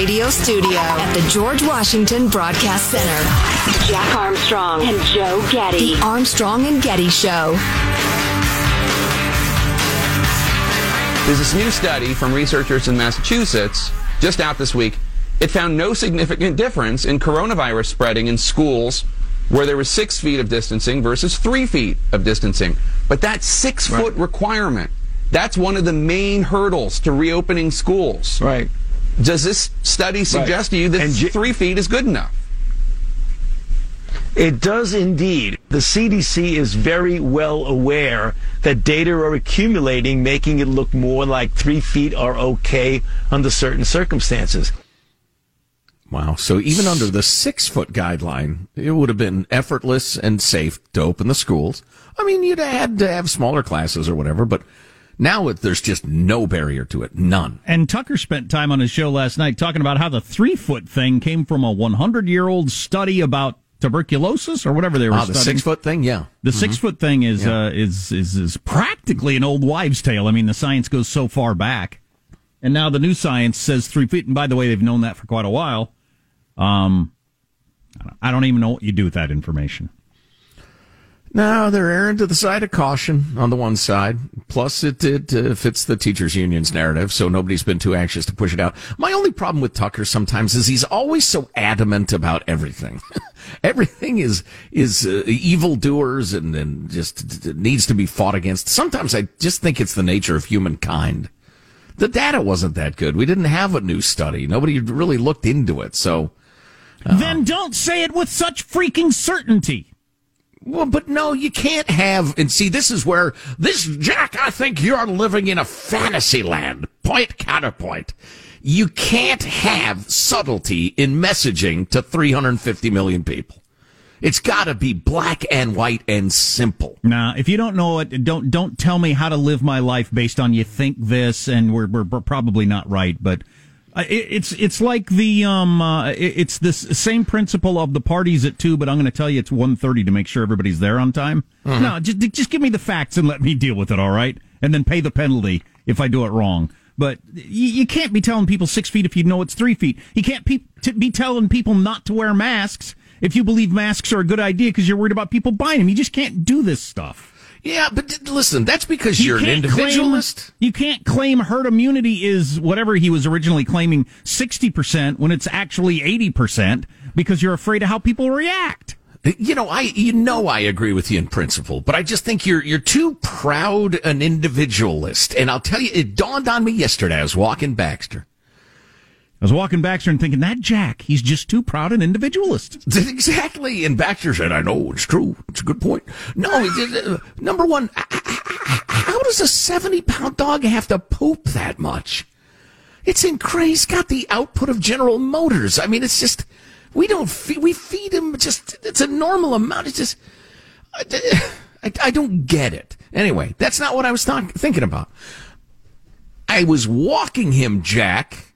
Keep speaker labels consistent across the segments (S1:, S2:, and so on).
S1: radio studio at the George Washington Broadcast Center. Jack Armstrong and Joe Getty. The Armstrong and Getty Show.
S2: There's this new study from researchers in Massachusetts, just out this week. It found no significant difference in coronavirus spreading in schools where there was six feet of distancing versus three feet of distancing. But that six foot right. requirement, that's one of the main hurdles to reopening schools.
S3: Right.
S2: Does this study suggest right. to you that J- three feet is good enough?
S3: It does indeed. The CDC is very well aware that data are accumulating, making it look more like three feet are okay under certain circumstances.
S4: Wow. So even under the six foot guideline, it would have been effortless and safe to open the schools. I mean, you'd have had to have smaller classes or whatever, but now it, there's just no barrier to it. None.
S5: And Tucker spent time on his show last night talking about how the three foot thing came from a 100 year old study about tuberculosis or whatever they were. Ah,
S4: the six foot thing, yeah.
S5: The mm-hmm. six foot thing is, yeah. uh, is is is practically an old wives' tale. I mean, the science goes so far back, and now the new science says three feet. And by the way, they've known that for quite a while. Um, I don't even know what you do with that information.
S4: No, they're erring to the side of caution on the one side. Plus, it, it uh, fits the teachers' union's narrative, so nobody's been too anxious to push it out. My only problem with Tucker sometimes is he's always so adamant about everything. everything is is uh, evildoers and and just needs to be fought against. Sometimes I just think it's the nature of humankind. The data wasn't that good. We didn't have a new study. Nobody really looked into it. So
S5: uh, then don't say it with such freaking certainty.
S4: Well, but no, you can't have, and see, this is where this, Jack, I think you're living in a fantasy land. Point counterpoint. You can't have subtlety in messaging to 350 million people. It's got to be black and white and simple.
S5: Now, if you don't know it, don't don't tell me how to live my life based on you think this, and we're we're, we're probably not right. But uh, it, it's it's like the um uh, it, it's this same principle of the parties at two, but I'm going to tell you it's 1.30 to make sure everybody's there on time. Mm-hmm. No, just just give me the facts and let me deal with it. All right, and then pay the penalty if I do it wrong. But you, you can't be telling people six feet if you know it's three feet. You can't pe- be telling people not to wear masks if you believe masks are a good idea because you're worried about people buying them. You just can't do this stuff.
S4: Yeah, but listen, that's because you are an individualist.
S5: Claim, you can't claim herd immunity is whatever he was originally claiming 60% when it's actually 80% because you're afraid of how people react.
S4: Uh, you know, I you know I agree with you in principle, but I just think you're you're too proud an individualist. And I'll tell you, it dawned on me yesterday. I was walking Baxter.
S5: I was walking Baxter and thinking that Jack, he's just too proud an individualist.
S4: Exactly. And Baxter said, I know, it's true. It's a good point. No, number one, how does a 70 pound dog have to poop that much? It's incredible. He's got the output of General Motors. I mean, it's just, we don't feed, we feed him just, it's a normal amount. It's just, I, I don't get it. Anyway, that's not what I was th- thinking about. I was walking him, Jack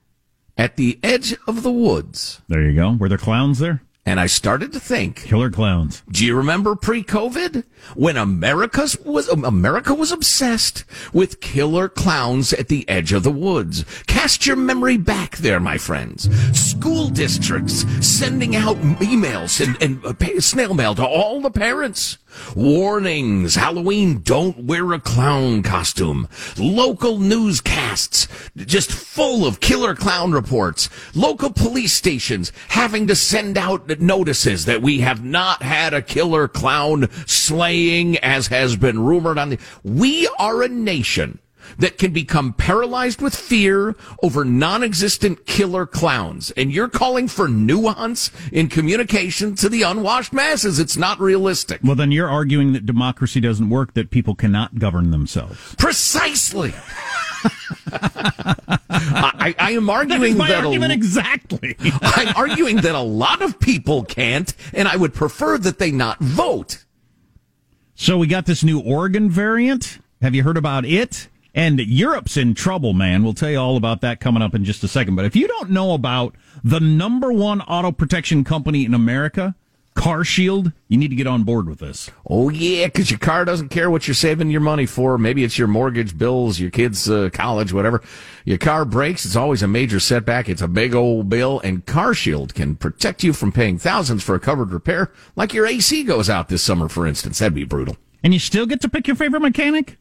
S4: at the edge of the woods.
S5: There you go. Were there clowns there?
S4: And I started to think,
S5: killer clowns.
S4: Do you remember pre-COVID when America was America was obsessed with killer clowns at the edge of the woods? Cast your memory back there, my friends. School districts sending out emails and, and uh, snail mail to all the parents Warnings, Halloween, don't wear a clown costume. Local newscasts, just full of killer clown reports. Local police stations having to send out notices that we have not had a killer clown slaying as has been rumored on the, we are a nation that can become paralyzed with fear over non-existent killer clowns. And you're calling for nuance in communication to the unwashed masses. It's not realistic.
S5: Well, then you're arguing that democracy doesn't work, that people cannot govern themselves.
S4: Precisely. I, I, am arguing
S5: that,
S4: that
S5: argument a, exactly.
S4: I'm arguing that a lot of people can't, and I would prefer that they not vote.
S5: So we got this new Oregon variant. Have you heard about it? And Europe's in trouble, man. We'll tell you all about that coming up in just a second. But if you don't know about the number one auto protection company in America, Car Shield, you need to get on board with this.
S4: Oh yeah, because your car doesn't care what you're saving your money for. Maybe it's your mortgage bills, your kids' uh, college, whatever. Your car breaks; it's always a major setback. It's a big old bill, and Car Shield can protect you from paying thousands for a covered repair, like your AC goes out this summer, for instance. That'd be brutal.
S5: And you still get to pick your favorite mechanic.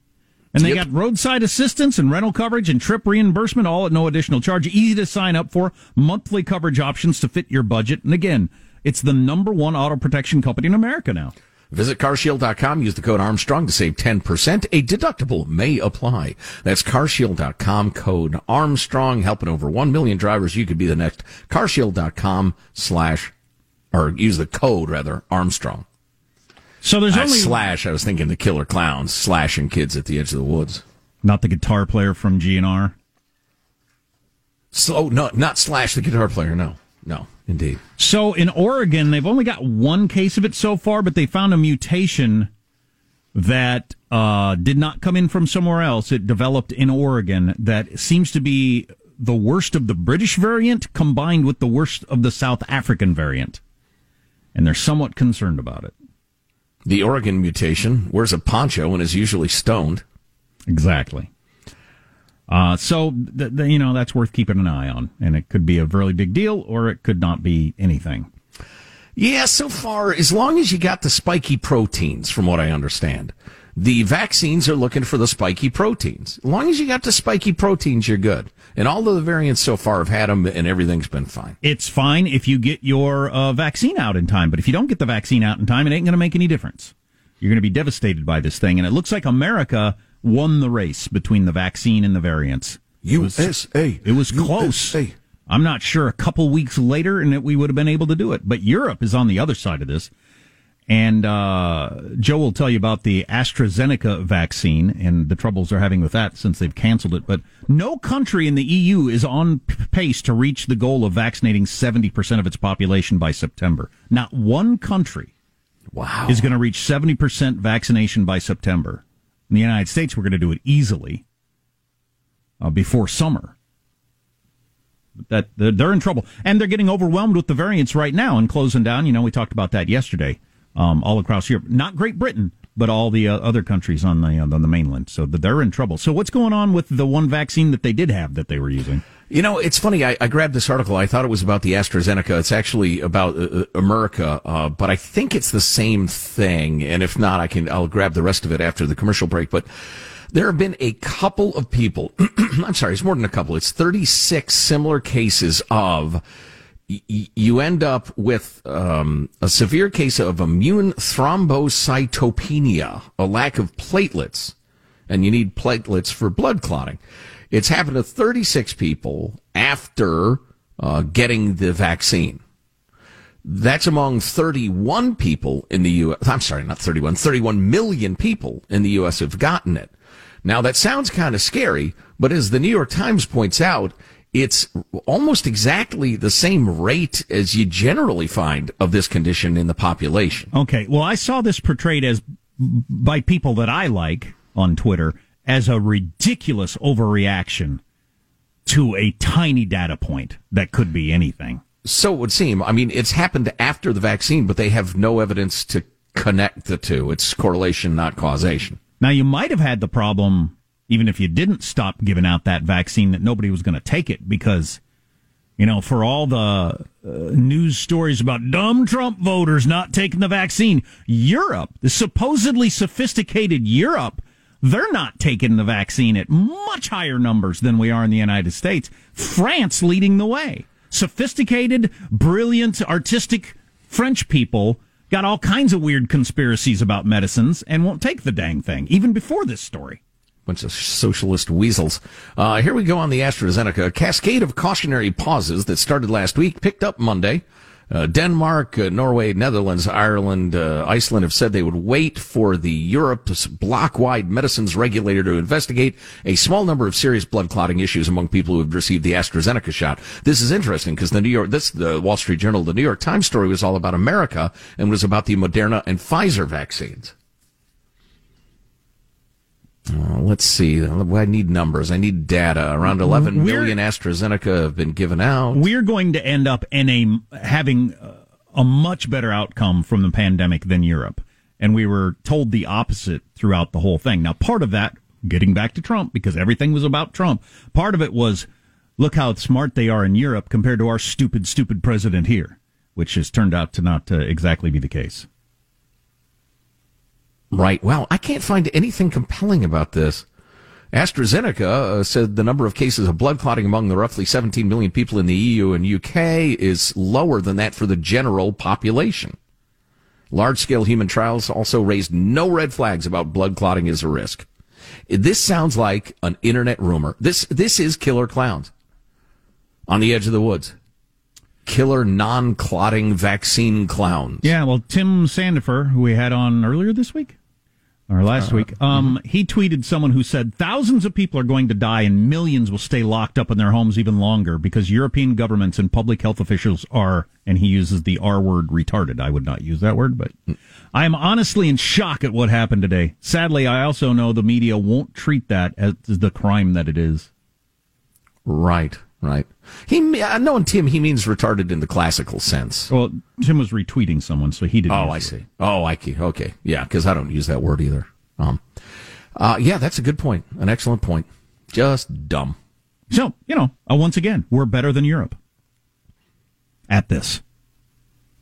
S5: And they
S4: Yep.
S5: got roadside assistance and rental coverage and trip reimbursement, all at no additional charge. Easy to sign up for. Monthly coverage options to fit your budget. And again, it's the number one auto protection company in America now.
S4: Visit carshield.com. Use the code Armstrong to save 10%. A deductible may apply. That's carshield.com code Armstrong, helping over 1 million drivers. You could be the next. carshield.com slash, or use the code rather, Armstrong.
S5: So there's
S4: Uh,
S5: only
S4: slash, I was thinking the killer clowns slashing kids at the edge of the woods.
S5: not the guitar player from GNR.
S4: So, no, not slash the guitar player. No, no, indeed.
S5: So in Oregon, they've only got one case of it so far, but they found a mutation that uh, did not come in from somewhere else. It developed in Oregon that seems to be the worst of the British variant combined with the worst of the South African variant. And they're somewhat concerned about it.
S4: The Oregon mutation wears a poncho and is usually stoned.
S5: Exactly. Uh, so, th- th- you know, that's worth keeping an eye on. And it could be a really big deal or it could not be anything.
S4: Yeah, so far, as long as you got the spiky proteins, from what I understand, the vaccines are looking for the spiky proteins. As long as you got the spiky proteins, you're good. And all of the variants so far have had them, and everything's been fine.
S5: It's fine if you get your uh, vaccine out in time, but if you don't get the vaccine out in time, it ain't going to make any difference. You're going to be devastated by this thing, and it looks like America won the race between the vaccine and the variants. It was,
S4: USA.
S5: it was close.
S4: USA.
S5: I'm not sure a couple weeks later, and that we would have been able to do it. But Europe is on the other side of this. And uh, Joe will tell you about the AstraZeneca vaccine and the troubles they're having with that since they've canceled it. But no country in the EU is on pace to reach the goal of vaccinating 70% of its population by September. Not one country
S4: Wow.
S5: is going to reach 70% vaccination by September. In the United States, we're going to do it easily uh, before summer. That they're, they're in trouble, and they're getting overwhelmed with the variants right now and closing down. You know, we talked about that yesterday, um, all across Europe. Not Great Britain, but all the uh, other countries on the uh, on the mainland. So they're in trouble. So what's going on with the one vaccine that they did have that they were using?
S4: You know, it's funny. I, I grabbed this article. I thought it was about the AstraZeneca. It's actually about uh, uh, America, uh, but I think it's the same thing. And if not, I can. I'll grab the rest of it after the commercial break. But there have been a couple of people. I'm sorry, it's more than a couple. It's 36 similar cases of. You end up with um, a severe case of immune thrombocytopenia, a lack of platelets and you need platelets for blood clotting. It's happened to 36 people after uh, getting the vaccine. That's among 31 people in the U.S. I'm sorry, not 31, 31 million people in the U.S. have gotten it. Now that sounds kind of scary, but as the New York Times points out, it's almost exactly the same rate as you generally find of this condition in the population.
S5: Okay. Well, I saw this portrayed as by people that I like on Twitter as a ridiculous overreaction to a tiny data point that could be anything.
S4: So it would seem. I mean, it's happened after the vaccine, but they have no evidence to connect the two. It's correlation, not causation.
S5: Now, you might have had the problem, even if you didn't stop giving out that vaccine, that nobody was going to take it because, you know, for all the uh, news stories about dumb Trump voters not taking the vaccine, Europe, the supposedly sophisticated Europe, they're not taking the vaccine at much higher numbers than we are in the United States. France leading the way. Sophisticated, brilliant, artistic French people got all kinds of weird conspiracies about medicines and won't take the dang thing, even before this story.
S4: Bunch of socialist weasels. Uh, here we go on the AstraZeneca. A cascade of cautionary pauses that started last week picked up Monday. Uh, Denmark, uh, Norway, Netherlands, Ireland, uh, Iceland have said they would wait for the Europe's block-wide medicines regulator to investigate a small number of serious blood clotting issues among people who have received the AstraZeneca shot. This is interesting because the New York, this the Wall Street Journal, the New York Times story was all about America and was about the Moderna and Pfizer vaccines. Uh, let's see. I need numbers. I need data. Around 11
S5: We're-
S4: million AstraZeneca have been given out.
S5: We're going to end up in a having a much better outcome from the pandemic than Europe. And we were told the opposite throughout the whole thing. Now, part of that, getting back to Trump, because everything was about Trump, part of it was look how smart they are in Europe compared to our stupid, stupid president here, which has turned out to not uh, exactly be the case.
S4: Right. Well, I can't find anything compelling about this. AstraZeneca uh, said the number of cases of blood clotting among the roughly 17 million people in the EU and UK is lower than that for the general population. Large scale human trials also raised no red flags about blood clotting as a risk. This sounds like an internet rumor. This, this is killer clowns on the edge of the woods. Killer non clotting vaccine clowns.
S5: Yeah, well, Tim Sandefur, who we had on earlier this week, or last uh, week, um, mm-hmm. he tweeted someone who said thousands of people are going to die and millions will stay locked up in their homes even longer because European governments and public health officials are, and he uses the R word, retarded. I would not use that word, but I am honestly in shock at what happened today. Sadly, I also know the media won't treat that as the crime that it is.
S4: Right. Right. He, uh, knowing Tim, he means retarded in the classical sense.
S5: Well, Tim was retweeting someone, so he didn't.
S4: Oh, I see. Oh, I see. Okay. Yeah, because I don't use that word either. Um, uh, yeah, that's a good point. An excellent point. Just dumb.
S5: So, you know, uh, once again, we're better than Europe at this.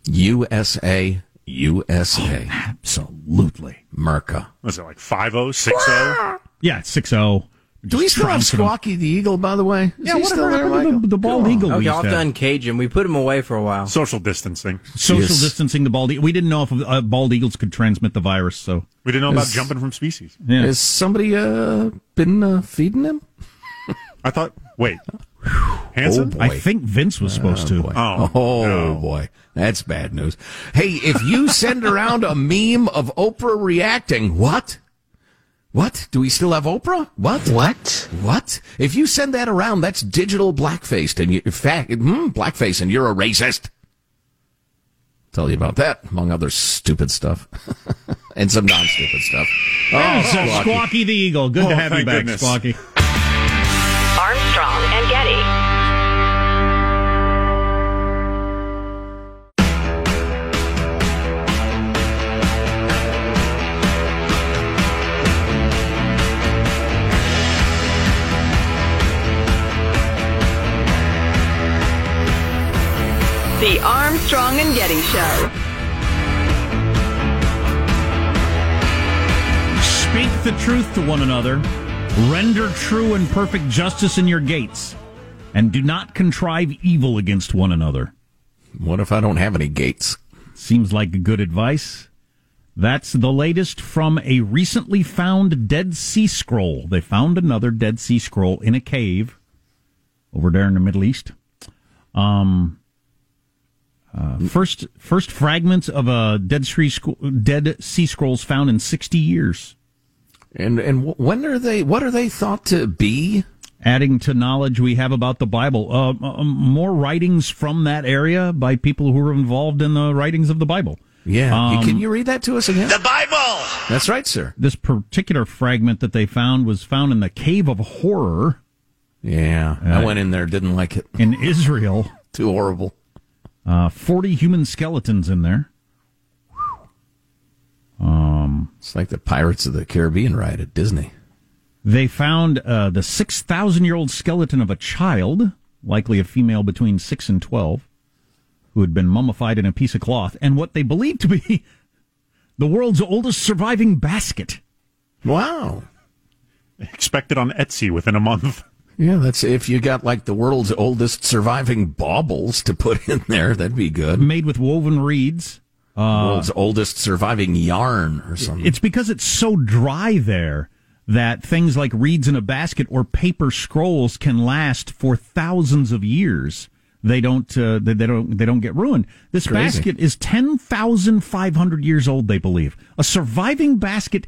S4: USA, USA.
S5: Oh, absolutely.
S4: Merca.
S6: Was it like 5 0, 6 0?
S5: Yeah, 6 0.
S4: Do we still have Squawky the Eagle, by the way?
S5: Is yeah, what still there, the, the bald eagle?
S7: Okay, off to uncage him. We put him away for a while.
S6: Social distancing.
S5: Social yes. distancing the bald eagle. We didn't know if uh, bald eagles could transmit the virus, so.
S6: We didn't know about jumping from species.
S4: Yeah. Has somebody uh, been uh, feeding him?
S6: I thought, wait. Hanson?
S5: Oh I think Vince was supposed
S4: oh,
S5: to.
S4: Oh, oh no. boy. That's bad news. Hey, if you send around a meme of Oprah reacting, what? What? Do we still have Oprah? What?
S7: What?
S4: What? If you send that around, that's digital blackface, and you, fact, mm, blackface, and you're a racist. Tell you about that, among other stupid stuff, and some non-stupid stuff.
S5: Oh, so Squawky. Squawky the Eagle. Good oh, to have you back, goodness. Squawky.
S1: Armstrong The Armstrong and Getty Show.
S5: Speak the truth to one another. Render true and perfect justice in your gates. And do not contrive evil against one another.
S4: What if I don't have any gates?
S5: Seems like good advice. That's the latest from a recently found Dead Sea Scroll. They found another Dead Sea Scroll in a cave over there in the Middle East. Um, uh, first, first fragments of a Dead Sea, Dead sea Scrolls found in 60 years.
S4: And and when are they? What are they thought to be?
S5: Adding to knowledge we have about the Bible, uh, uh, more writings from that area by people who were involved in the writings of the Bible.
S4: Yeah, um, can you read that to us again?
S7: The Bible.
S4: That's right, sir.
S5: This particular fragment that they found was found in the Cave of Horror.
S4: Yeah, I went in there, didn't like it.
S5: In Israel,
S4: too horrible.
S5: Uh, 40 human skeletons in there.
S4: Um, it's like the Pirates of the Caribbean ride at Disney.
S5: They found uh, the 6,000 year old skeleton of a child, likely a female between 6 and 12, who had been mummified in a piece of cloth, and what they believe to be the world's oldest surviving basket.
S4: Wow.
S6: Expected on Etsy within a month.
S4: Yeah, that's if you got like the world's oldest surviving baubles to put in there, that'd be good.
S5: Made with woven reeds.
S4: Uh, world's oldest surviving yarn or something.
S5: It's because it's so dry there that things like reeds in a basket or paper scrolls can last for thousands of years. They don't. Uh, they, they, don't. They don't get ruined. This Crazy. basket is ten thousand five hundred years old. They believe a surviving basket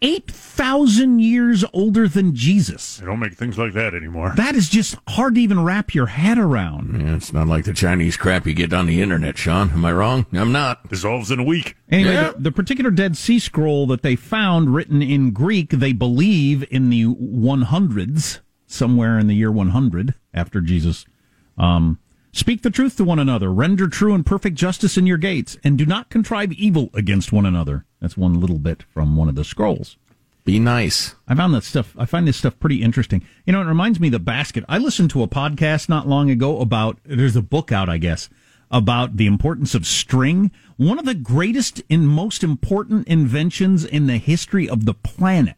S5: 8,000 years older than Jesus.
S6: They don't make things like that anymore.
S5: That is just hard to even wrap your head around.
S4: Yeah, it's not like the Chinese crap you get on the internet, Sean. Am I wrong? I'm not.
S6: Dissolves in a week.
S5: Anyway, yeah. the, the, particular Dead Sea Scroll that they found written in Greek, they believe in the 100s, somewhere in the year 100 after Jesus. Um, Speak the truth to one another, render true and perfect justice in your gates, and do not contrive evil against one another. That's one little bit from one of the scrolls.
S4: Be nice.
S5: I found that stuff. I find this stuff pretty interesting. You know, it reminds me of the basket. I listened to a podcast not long ago about. There's a book out, I guess, about the importance of string. One of the greatest and most important inventions in the history of the planet.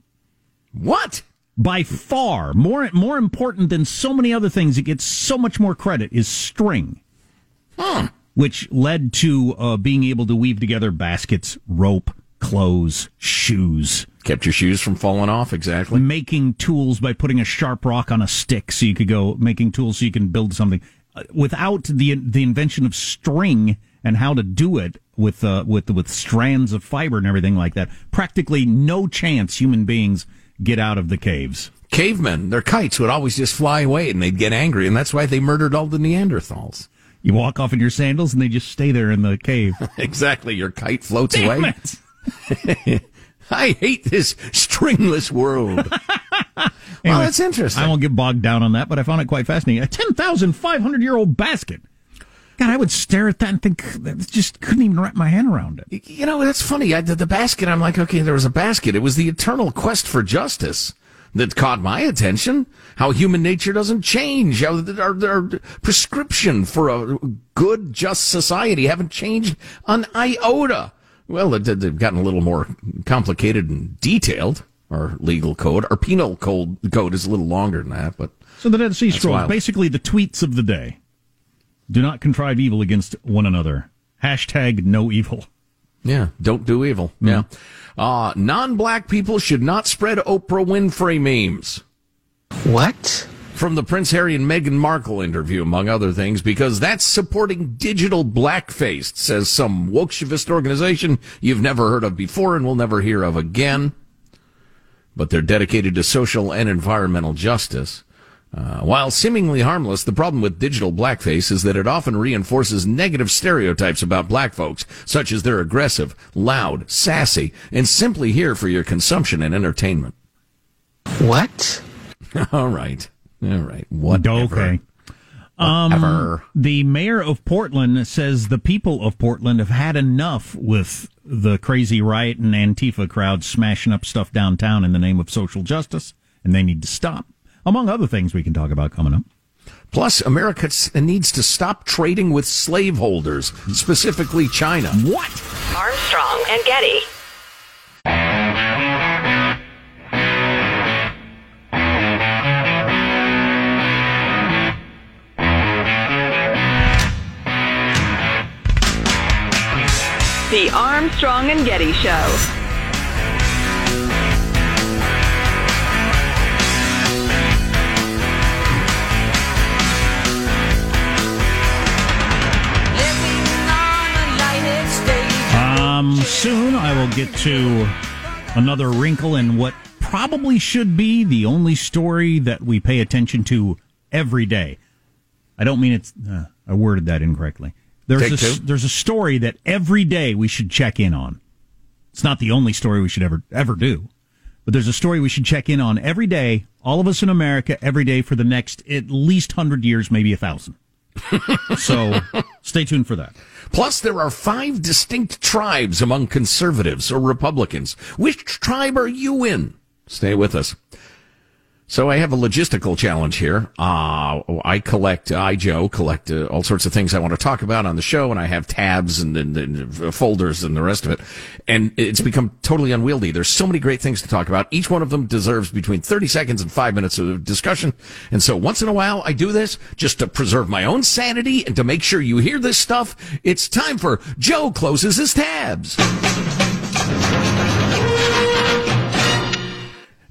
S4: What?
S5: By far, more more important than so many other things. It gets so much more credit. Is string, which led to uh, being able to weave together baskets, rope, clothes, shoes
S4: Kept your shoes from falling off, exactly.
S5: making tools by putting a sharp rock on a stick so you could go making tools so you can build something Uh, without the the invention of string and how to do it with uh, with with strands of fiber and everything like that practically no chance human beings get out of the caves
S4: Cavemen, their kites would always just fly away and they'd get angry, and that's why they murdered all the Neanderthals.
S5: you walk off in your sandals and they just stay there in the cave
S4: exactly. Your kite floats
S5: Damn
S4: away. I hate this stringless world. well, that's interesting.
S5: I won't get bogged down on that, but I found it quite fascinating. A 10,500 year old basket. God, I would stare at that and think, that just couldn't even wrap my hand around it.
S4: You know, that's funny. I did the basket. I'm like, okay, there was a basket. It was the eternal quest for justice that caught my attention. How human nature doesn't change. How our, our prescription for a good, just society haven't changed an iota. Well, they've gotten a little more complicated and detailed. Our legal code, our penal code, code is a little longer than that, but
S5: So the Dead Sea Scrolls,
S4: wild.
S5: basically the tweets of the day. Do not contrive evil against one another. Hashtag no evil.
S4: Yeah, don't do evil. Yeah. Uh, non-black people should not spread Oprah Winfrey memes.
S8: What?
S4: From the Prince Harry and Meghan Markle interview, among other things, because that's supporting digital blackface, says some wokeshavist organization you've never heard of before and will never hear of again. But they're dedicated to social and environmental justice. Uh, while seemingly harmless, the problem with digital blackface is that it often reinforces negative stereotypes about black folks, such as they're aggressive, loud, sassy, and simply here for your consumption and entertainment.
S8: What?
S4: All right. All right. Whatever.
S5: Okay.
S4: Whatever.
S5: The mayor of Portland says the people of Portland have had enough with the crazy riot and Antifa crowd smashing up stuff downtown in the name of social justice, and they need to stop. Among other things we can talk about coming up.
S4: Plus, America needs to stop trading with slaveholders, specifically China.
S5: What?
S1: Armstrong and Getty. The Armstrong and Getty Show.
S5: Um, soon I will get to another wrinkle in what probably should be the only story that we pay attention to every day. I don't mean it's. Uh, I worded that incorrectly. There's a, there's a story that every day we should check in on. It's not the only story we should ever ever do, but there's a story we should check in on every day. All of us in America every day for the next at least hundred years, maybe a thousand. so stay tuned for that.
S4: Plus, there are five distinct tribes among conservatives or Republicans. Which tribe are you in? Stay with us. So I have a logistical challenge here. Uh, I collect, I, Joe, collect uh, all sorts of things I want to talk about on the show, and I have tabs and, and, and folders and the rest of it. And it's become totally unwieldy. There's so many great things to talk about. Each one of them deserves between 30 seconds and five minutes of discussion. And so once in a while, I do this just to preserve my own sanity and to make sure you hear this stuff. It's time for Joe Closes His Tabs.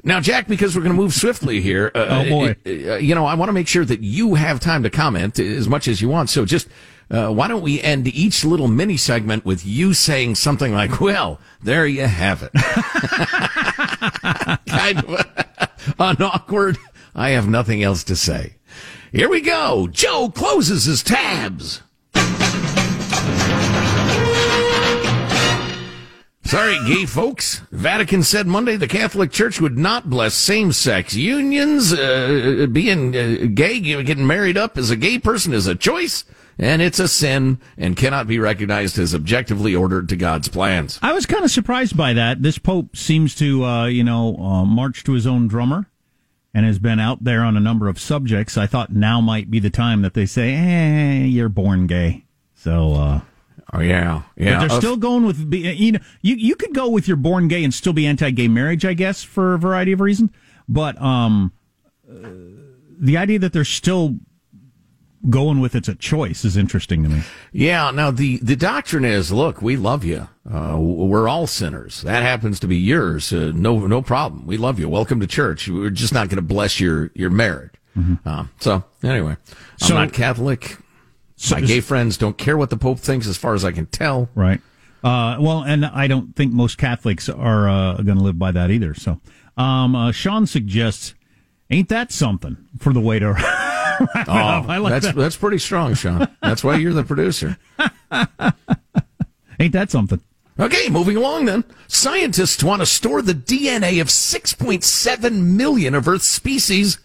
S4: Now, Jack, because we're going to move swiftly here. Uh,
S5: Oh, boy.
S4: uh, you know, I want to make sure that you have time to comment as much as you want. So just, uh, why don't we end each little mini segment with you saying something like, well, there you have it. kind of unawkward. I have nothing else to say. Here we go. Joe closes his tabs. Sorry, gay folks. Vatican said Monday the Catholic Church would not bless same-sex unions. Uh, being uh, gay, getting married up as a gay person is a choice, and it's a sin, and cannot be recognized as objectively ordered to God's plans.
S5: I was kind of surprised by that. This Pope seems to, uh, you know, uh, march to his own drummer and has been out there on a number of subjects. I thought now might be the time that they say, "Eh, you're born gay." So, uh,
S4: Oh yeah, yeah.
S5: but they're
S4: Uh,
S5: still going with you know you you could go with your born gay and still be anti-gay marriage, I guess, for a variety of reasons. But um, uh, the idea that they're still going with it's a choice is interesting to me.
S4: Yeah. Now the the doctrine is, look, we love you. Uh, we're all sinners. That happens to be yours. Uh, no, no problem. We love you. Welcome to church. We're just not going to bless your your marriage. Uh, so anyway, I'm
S5: So-
S4: not Catholic.
S5: So-
S4: My gay friends don't care what the Pope thinks, as far as I can tell.
S5: Right. Uh, well, and I don't think most Catholics are uh, going to live by that either. So, um, uh, Sean suggests, ain't that something for the way to wrap it
S4: Oh,
S5: up? I like
S4: that's
S5: that.
S4: that's pretty strong, Sean. That's why you're the producer.
S5: Ain't that something?
S4: Okay, moving along then. Scientists want to store the DNA of 6.7 million of Earth's species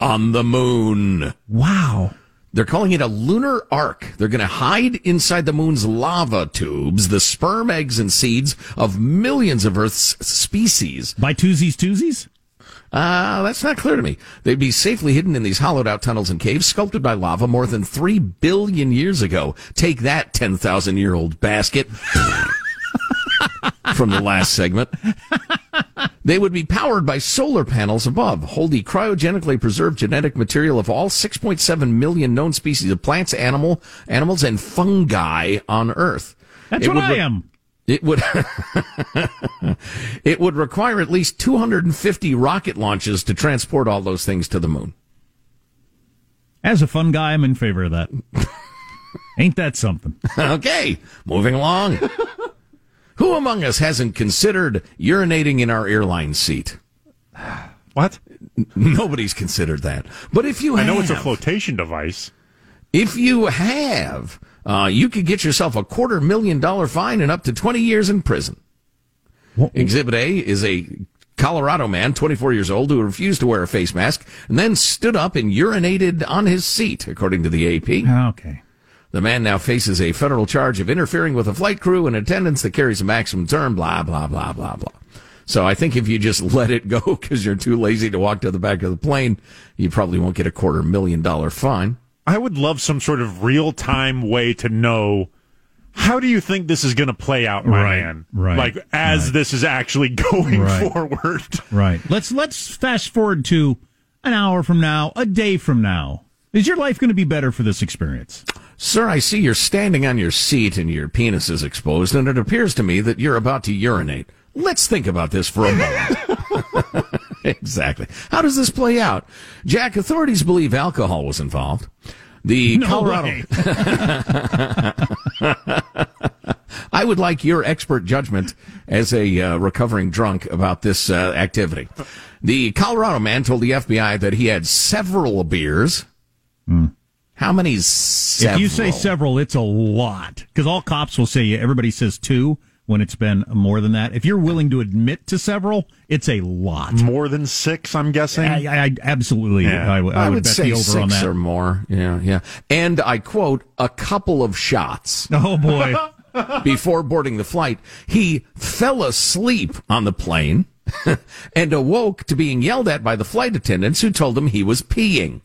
S4: on the moon.
S5: Wow.
S4: They're calling it a lunar ark. They're going to hide inside the moon's lava tubes the sperm, eggs, and seeds of millions of Earth's species.
S5: By twosies, twosies?
S4: Uh, that's not clear to me. They'd be safely hidden in these hollowed out tunnels and caves sculpted by lava more than 3 billion years ago. Take that 10,000 year old basket. From the last segment. They would be powered by solar panels above, hold the cryogenically preserved genetic material of all 6.7 million known species of plants, animal, animals, and fungi on Earth.
S5: That's
S4: It
S5: what
S4: would
S5: I am.
S4: It would it would require at least 250 rocket launches to transport all those things to the moon.
S5: As a fun guy, I'm in favor of that. ain't that something?
S4: okay, moving along. Who among us hasn't considered urinating in our airline seat?
S6: What?
S4: Nobody's considered that. But if you
S6: I
S4: have,
S6: know it's a flotation device.
S4: if you have, uh, you could get yourself a quarter million dollar fine and up to 20 years in prison. Exhibit A is a Colorado man, 24 years old, who refused to wear a face mask and then stood up and urinated on his seat, according to the AP.
S5: Okay.
S4: The man now faces a federal charge of interfering with a flight crew and attendance that carries a maximum term, blah, blah, blah, blah, blah. So I think if you just let it go because you're too lazy to walk to the back of the plane, you probably won't get a quarter million dollar fine.
S6: I would love some sort of real time way to know how do you think this is going to play out, my
S5: Right,
S6: man?
S5: right,
S6: Like as
S5: right.
S6: this is actually going
S5: Right.
S6: forward.
S5: Right. Let's let's fast forward to an hour from now, a day from now. Is your life going to be better for this experience?
S4: Sir, I see you're standing on your seat and your penis is exposed, and it appears to me that you're about to urinate. Let's think about this for a moment. exactly. How does this play out? Jack, authorities believe alcohol was involved. The
S5: No
S4: Colorado. I would like your expert judgment as a uh, recovering drunk about this uh, activity. The Colorado man told the FBI that he had several beers. How many? Several?
S5: If you say several, it's a lot. Because all cops will say everybody says two when it's been more than that. If you're willing to admit to several, it's a lot.
S6: More than six, I'm guessing.
S5: I, I, I absolutely,
S6: Yeah.
S5: I, would- I
S4: I
S5: would
S4: would
S5: bet
S4: say
S5: the over
S4: six
S5: on that.
S4: or more. Yeah, yeah. And I quote, a couple of shots
S5: Oh boy,
S4: before boarding the flight. He fell asleep on the plane and awoke to being yelled at by the flight attendants who told him he was peeing.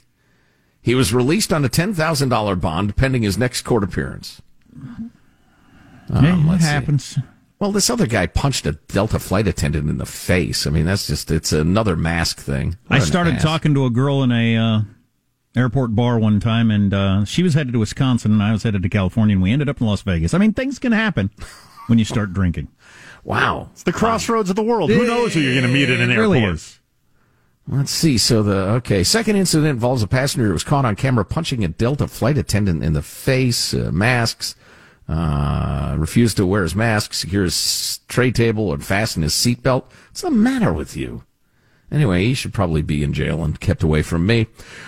S4: He was released on a $10,000 bond pending his next court appearance.
S5: Hey, it
S4: let's see.
S5: happens.
S4: Well, this other guy punched a Delta flight attendant in the face. I mean, that's just, it's another mask thing.
S5: I
S4: What an
S5: started
S4: ass.
S5: talking to a girl in a uh, airport bar one time, and uh, she was headed to Wisconsin, and I was headed to California, and we ended up in Las Vegas. I mean, things can happen when you start drinking.
S4: Wow.
S6: it's the crossroads of the world. Who knows who you're going to meet in an
S5: It
S6: airport?
S5: really is.
S4: Let's see. So the okay second incident involves a passenger who was caught on camera punching a Delta flight attendant in the face. Uh, masks. Uh, refused to wear his mask, secure his tray table, and fasten his seatbelt. What's the matter with you? Anyway, he should probably be in jail and kept away from me.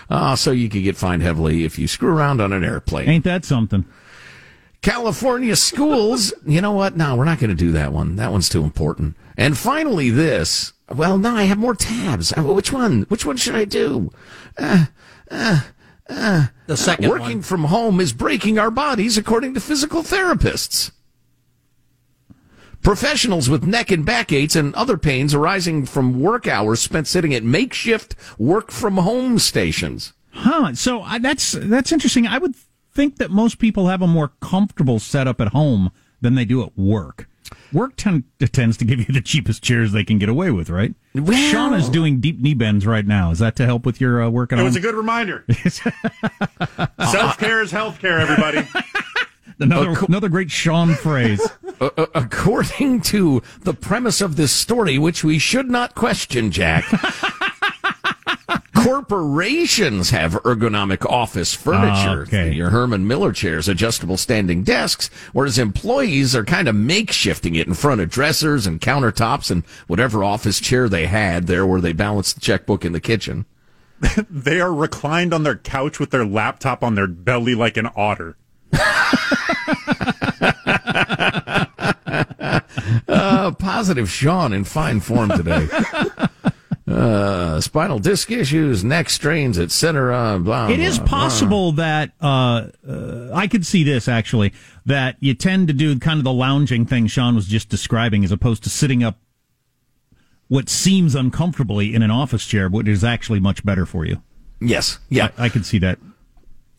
S4: Uh, so you could get fined heavily if you screw around on an airplane.
S5: Ain't that something?
S4: California schools. You know what? No, we're not going to do that one. That one's too important. And finally, this. Well, no, I have more tabs. Uh, Which one? Which one should I do? Uh,
S7: The second
S4: Working
S7: one.
S4: from home is breaking our bodies, according to physical therapists. Professionals with neck and back aches and other pains arising from work hours spent sitting at makeshift work from home stations.
S5: Huh. So I, that's that's interesting. I would think that most people have a more comfortable setup at home than they do at work. Work ten- tends to give you the cheapest chairs they can get away with, right?
S4: Well-
S5: Sean is doing deep knee bends right now. Is that to help with your uh, work at
S6: It
S5: home?
S6: was a good reminder. Self care is health care, everybody.
S5: another another great Sean phrase.
S4: Uh, uh, according to the premise of this story, which we should not question, Jack. Corporations have ergonomic office furniture,
S5: Ah, okay.
S4: your Herman Miller chairs, adjustable standing desks, whereas employees are kind of makeshifting it in front of dressers and countertops and whatever office chair they had there where they balanced the checkbook in the kitchen.
S6: They are reclined on their couch with their laptop on their belly like an otter.
S4: Uh, positive Sean in fine form today. Uh, spinal disc issues, neck strains, etc. Blah.
S5: It is
S4: blah, blah.
S5: possible that uh, uh, I could see this actually that you tend to do kind of the lounging thing Sean was just describing, as opposed to sitting up what seems uncomfortably in an office chair, but is actually much better for you.
S4: Yes. Yeah.
S5: I, I could see that.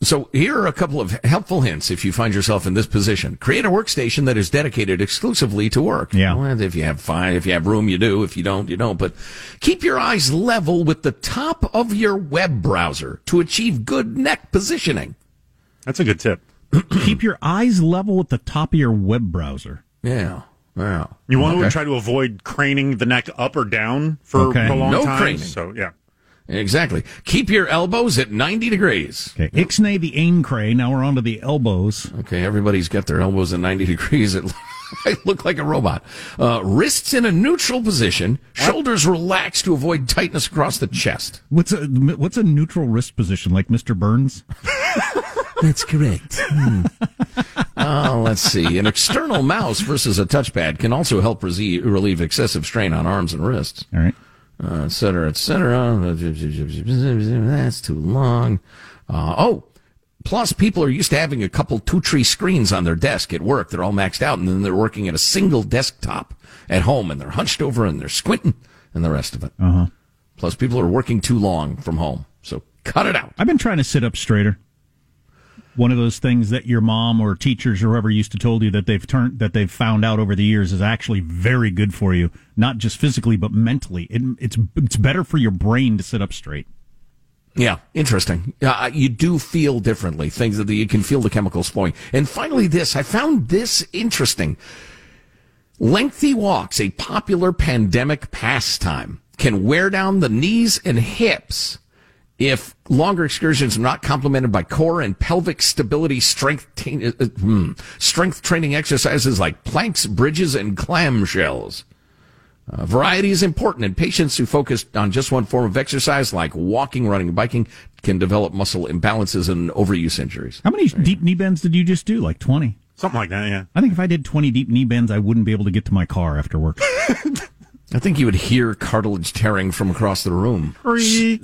S4: So here are a couple of helpful hints if you find yourself in this position. Create a workstation that is dedicated exclusively to work.
S5: Yeah.
S4: Well, if you have if you have room, you do. If you don't, you don't. But keep your eyes level with the top of your web browser to achieve good neck positioning.
S6: That's a good tip.
S5: Keep your eyes level with the top of your web browser.
S4: Yeah. Wow.
S6: You want to try to avoid craning the neck up or down for
S5: Okay.
S6: a long time?
S4: No
S6: time.
S4: craning.
S6: So yeah.
S4: Exactly. Keep your elbows at 90 degrees.
S5: Okay, Ixnay the aim cray. Now we're on to the elbows.
S4: Okay, everybody's got their elbows at 90 degrees. It, I look like a robot. Uh, wrists in a neutral position, shoulders relaxed to avoid tightness across the chest.
S5: What's a what's a neutral wrist position like Mr. Burns?
S4: That's correct. uh, let's see. An external mouse versus a touchpad can also help relieve excessive strain on arms and wrists,
S5: All right.
S4: Uh, et cetera, et cetera. That's too long. Uh, oh, plus people are used to having a couple two tree screens on their desk at work. They're all maxed out, and then they're working at a single desktop at home, and they're hunched over and they're squinting, and the rest of it.
S5: Uh-huh.
S4: Plus, people are working too long from home, so cut it out.
S5: I've been trying to sit up straighter. One of those things that your mom or teachers or whoever used to told you that they've turned that they've found out over the years is actually very good for you, not just physically but mentally. It, it's it's better for your brain to sit up straight.
S4: Yeah, interesting. Uh, you do feel differently. Things that you can feel the chemicals flowing. And finally, this I found this interesting. Lengthy walks, a popular pandemic pastime, can wear down the knees and hips if longer excursions are not complemented by core and pelvic stability strength ta- uh, uh, hmm, strength training exercises like planks, bridges, and clamshells. Uh, variety is important, and patients who focus on just one form of exercise, like walking, running, biking, can develop muscle imbalances and overuse injuries.
S5: How many deep knee bends did you just do? Like twenty.
S6: Something like that, yeah.
S5: I think if I did twenty deep knee bends, I wouldn't be able to get to my car after work.
S4: I think you would hear cartilage tearing from across the room.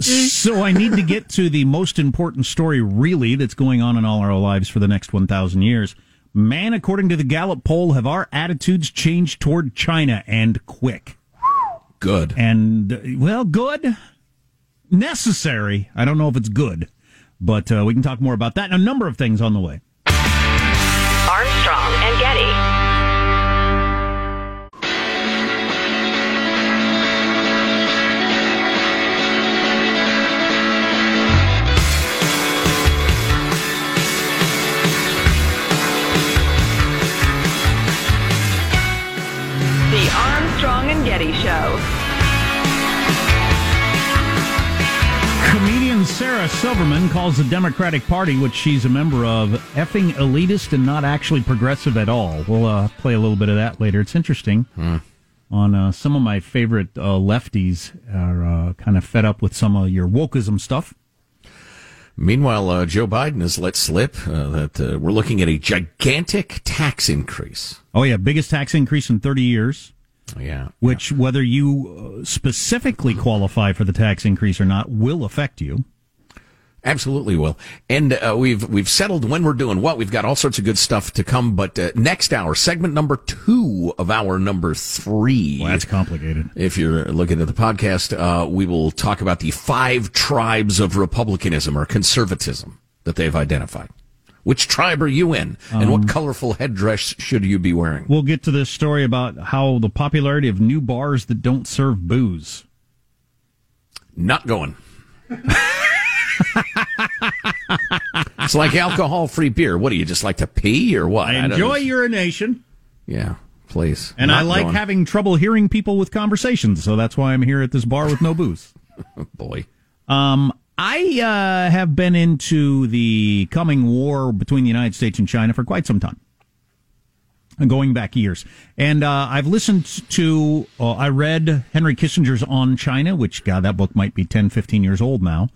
S5: so I need to get to the most important story, really, that's going on in all our lives for the next 1,000 years. Man, according to the Gallup poll, have our attitudes changed toward China and quick?
S4: Good.
S5: And, uh, well, good. Necessary. I don't know if it's good, but uh, we can talk more about that and a number of things on the way.
S1: Armstrong and Getty. Getty Show.
S5: Comedian Sarah Silverman calls the Democratic Party, which she's a member of, effing elitist and not actually progressive at all. We'll uh, play a little bit of that later. It's interesting. On uh, some of my favorite uh, lefties are uh, kind of fed up with some of your wokeism stuff.
S4: Meanwhile, uh, Joe Biden has let slip uh, that uh, we're looking at a gigantic tax increase.
S5: Oh yeah, biggest tax increase in 30 years.
S4: Yeah.
S5: Which, whether you uh, specifically qualify for the tax increase or not, will affect you.
S4: Absolutely will. And uh, we've we've settled when we're doing what. We've got all sorts of good stuff to come. But uh, next hour, segment number two of our number three.
S5: Well, that's complicated.
S4: If you're looking at the podcast, uh, we will talk about the five tribes of republicanism or conservatism that they've identified. Which tribe are you in, and
S5: Um,
S4: what colorful headdress should you be wearing?
S5: We'll get to this story about how the popularity of new bars that don't serve booze.
S4: Not going. it's like alcohol-free beer. What do you just like to pee or what?
S5: I enjoy urination,
S4: Yeah, please.
S5: and
S4: Not
S5: I like
S4: going.
S5: having trouble hearing people with conversations, so that's why I'm here at this bar with no booze.
S4: boy.
S5: Um, I uh, have been into the coming war between the United States and China for quite some time. Going back years. And uh, I've listened to, uh, I read Henry Kissinger's On China, which, God, that book might be 10, 15 years old now.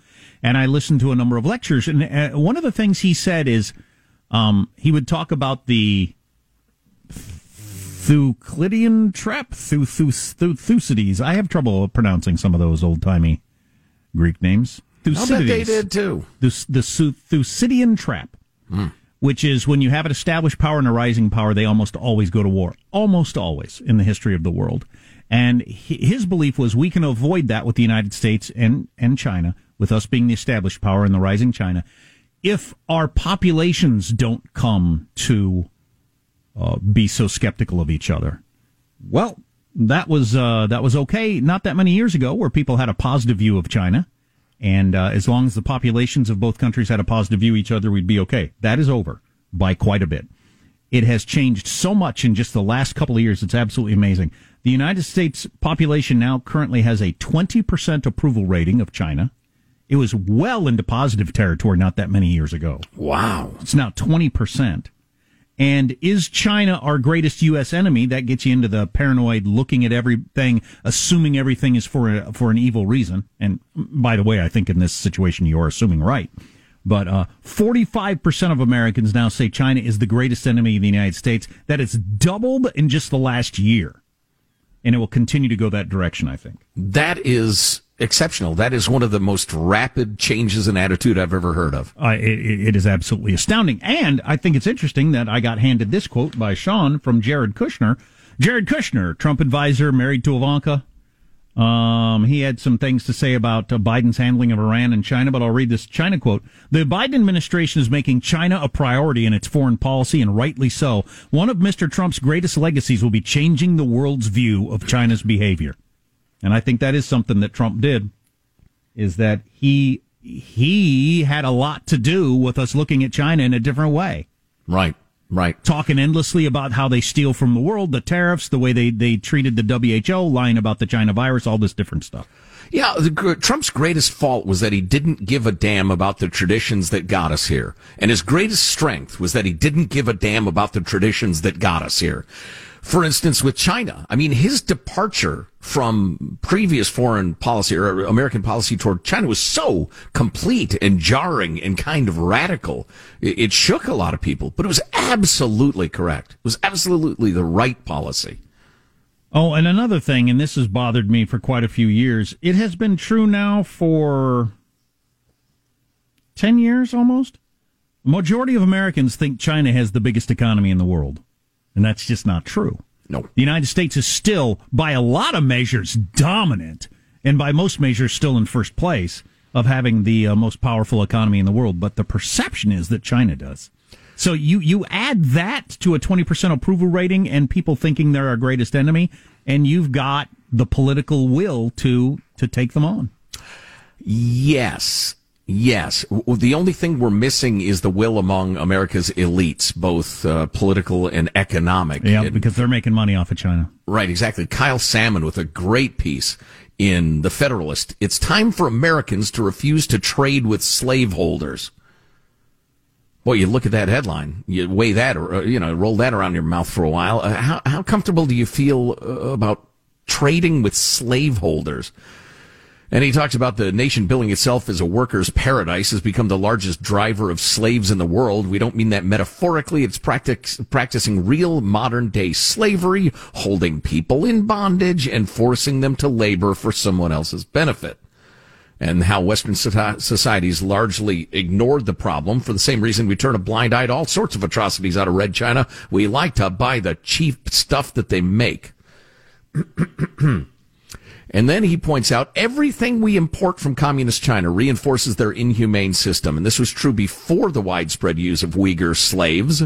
S5: And I listened to a number of lectures. And uh, one of the things he said is um, he would talk about the Thucydidean trap, Thu- Thu- Thu- Thucydides. I have trouble pronouncing some of those old timey Greek names.
S4: Bet they
S5: Thucydides.
S4: did too.
S5: The, the Thucydidean trap, which is when you have an established power and a rising power, they almost always go to war. Almost always in the history of the world. And his belief was we can avoid that with the United States and, and China, with us being the established power and the rising China, if our populations don't come to uh, be so skeptical of each other. Well, that was uh, that was okay not that many years ago, where people had a positive view of China, and uh, as long as the populations of both countries had a positive view of each other, we'd be okay. That is over by quite a bit. It has changed so much in just the last couple of years. It's absolutely amazing. The United States population now currently has a 20% approval rating of China. It was well into positive territory not that many years ago.
S4: Wow.
S5: It's now 20%. And is China our greatest U.S. enemy? That gets you into the paranoid looking at everything, assuming everything is for a, for an evil reason. And by the way, I think in this situation you're assuming right. But uh, 45% of Americans now say China is the greatest enemy of the United States. That has doubled in just the last year. And it will continue to go that direction, I think.
S4: That is exceptional. That is one of the most rapid changes in attitude I've ever heard of.
S5: Uh, it, it is absolutely astounding. And I think it's interesting that I got handed this quote by Sean from Jared Kushner. Jared Kushner, Trump advisor, married to Ivanka. Um, he had some things to say about uh, Biden's handling of Iran and China, but I'll read this China quote. The Biden administration is making China a priority in its foreign policy, and rightly so. One of Mr. Trump's greatest legacies will be changing the world's view of China's behavior. And I think that is something that Trump did, is that he he had a lot to do with us looking at China in a different way.
S4: Right, right.
S5: Talking endlessly about how they steal from the world, the tariffs, the way they, they treated the WHO, lying about the China virus, all this different stuff.
S4: Yeah, the, Trump's greatest fault was that he didn't give a damn about the traditions that got us here. And his greatest strength was that he didn't give a damn about the traditions that got us here. For instance, with China, I mean, his departure from previous foreign policy or American policy toward China was so complete and jarring and kind of radical. It, shook a lot of people, but it was absolutely correct. It was absolutely the right policy.
S5: Oh, and another thing, and this has bothered me for quite a few years. It has been true now for 10 years almost. Majority of Americans think China has the biggest economy in the world. And that's just not true.
S4: No.
S5: The United States is still, by a lot of measures, dominant, and by most measures, still in first place of having the uh, most powerful economy in the world. But the perception is that China does. So you, you add that to a 20% approval rating and people thinking they're our greatest enemy, and you've got the political will to, to take them on.
S4: Yes. Yes. The only thing we're missing is the will among America's elites, both uh, political and economic.
S5: Yeah,
S4: And-
S5: because they're making money off of China.
S4: right, exactly. Kyle Sammin with a great piece in The Federalist. It's time for Americans to refuse to trade with slaveholders. Boy, you look at that headline, you weigh that, or uh, you know, roll that around your mouth for a while. Uh, how how comfortable do you feel uh, about trading with slaveholders? And he talks about the nation billing itself as a worker's paradise has become the largest driver of slaves in the world. We don't mean that metaphorically. It's practic- practicing real modern day slavery, holding people in bondage and forcing them to labor for someone else's benefit. And how Western societies largely ignored the problem for the same reason we turn a blind eye to all sorts of atrocities out of Red China. We like to buy the cheap stuff that they make. And then he points out everything we import from communist China reinforces their inhumane system. And this was true before the widespread use of Uyghur slaves.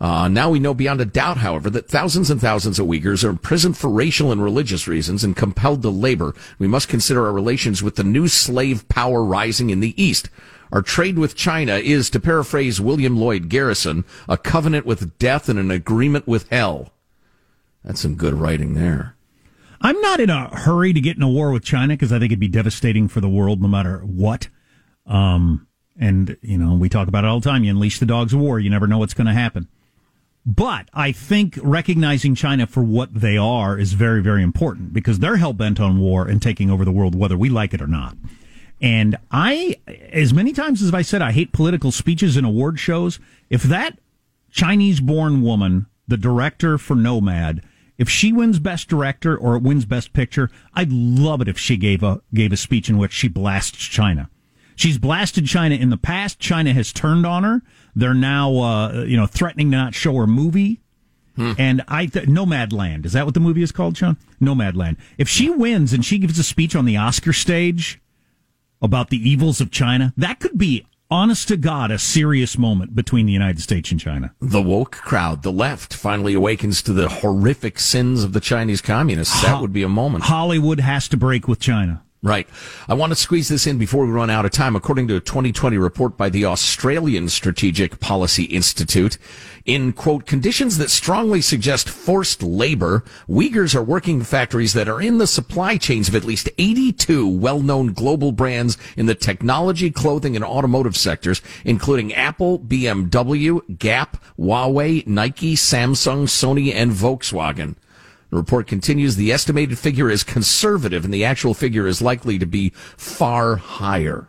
S4: Uh, now we know beyond a doubt, however, that thousands and thousands of Uyghurs are imprisoned for racial and religious reasons and compelled to labor. We must consider our relations with the new slave power rising in the East. Our trade with China is, to paraphrase William Lloyd Garrison, a covenant with death and an agreement with hell. That's some good writing there.
S5: I'm not in a hurry to get in a war with China because I think it'd be devastating for the world no matter what. Um, and, you know, we talk about it all the time. You unleash the dogs of war, you never know what's going to happen. But I think recognizing China for what they are is very, very important because they're hell bent on war and taking over the world, whether we like it or not. And I, as many times as I said, I hate political speeches and award shows. If that Chinese born woman, the director for Nomad, if she wins Best Director or wins Best Picture, I'd love it if she gave a gave a speech in which she blasts China. She's blasted China in the past. China has turned on her. They're now, uh, you know, threatening to not show her movie. Hmm. And I, th- Nomadland, is that what the movie is called, Sean? Nomadland. If she wins and she gives a speech on the Oscar stage about the evils of China, that could be honest to God, a serious moment between the United States and China.
S4: The woke crowd, the left, finally awakens to the horrific sins of the Chinese communists. That would be a moment.
S5: Hollywood has to break with China.
S4: Right. I want to squeeze this in before we run out of time. According to a 2020 report by the Australian Strategic Policy Institute, in quote, conditions that strongly suggest forced labor, Uyghurs are working in factories that are in the supply chains of at least 82 well-known global brands in the technology, clothing, and automotive sectors, including Apple, BMW, Gap, Huawei, Nike, Samsung, Sony, and Volkswagen. The report continues the estimated figure is conservative and the actual figure is likely to be far higher.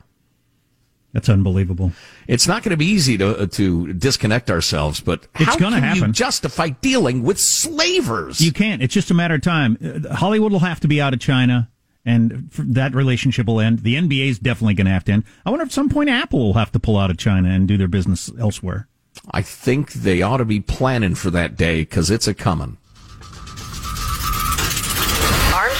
S5: That's unbelievable.
S4: It's not going to be easy to to disconnect ourselves, but
S5: it's going to happen.
S4: You justify dealing with slavers.
S5: You can't. It's just a matter of time. Uh, Hollywood will have to be out of China, and that relationship will end. The NBA is definitely going to have to end. I wonder if at some point Apple will have to pull out of China and do their business elsewhere.
S4: I think they ought to be planning for that day because it's a coming.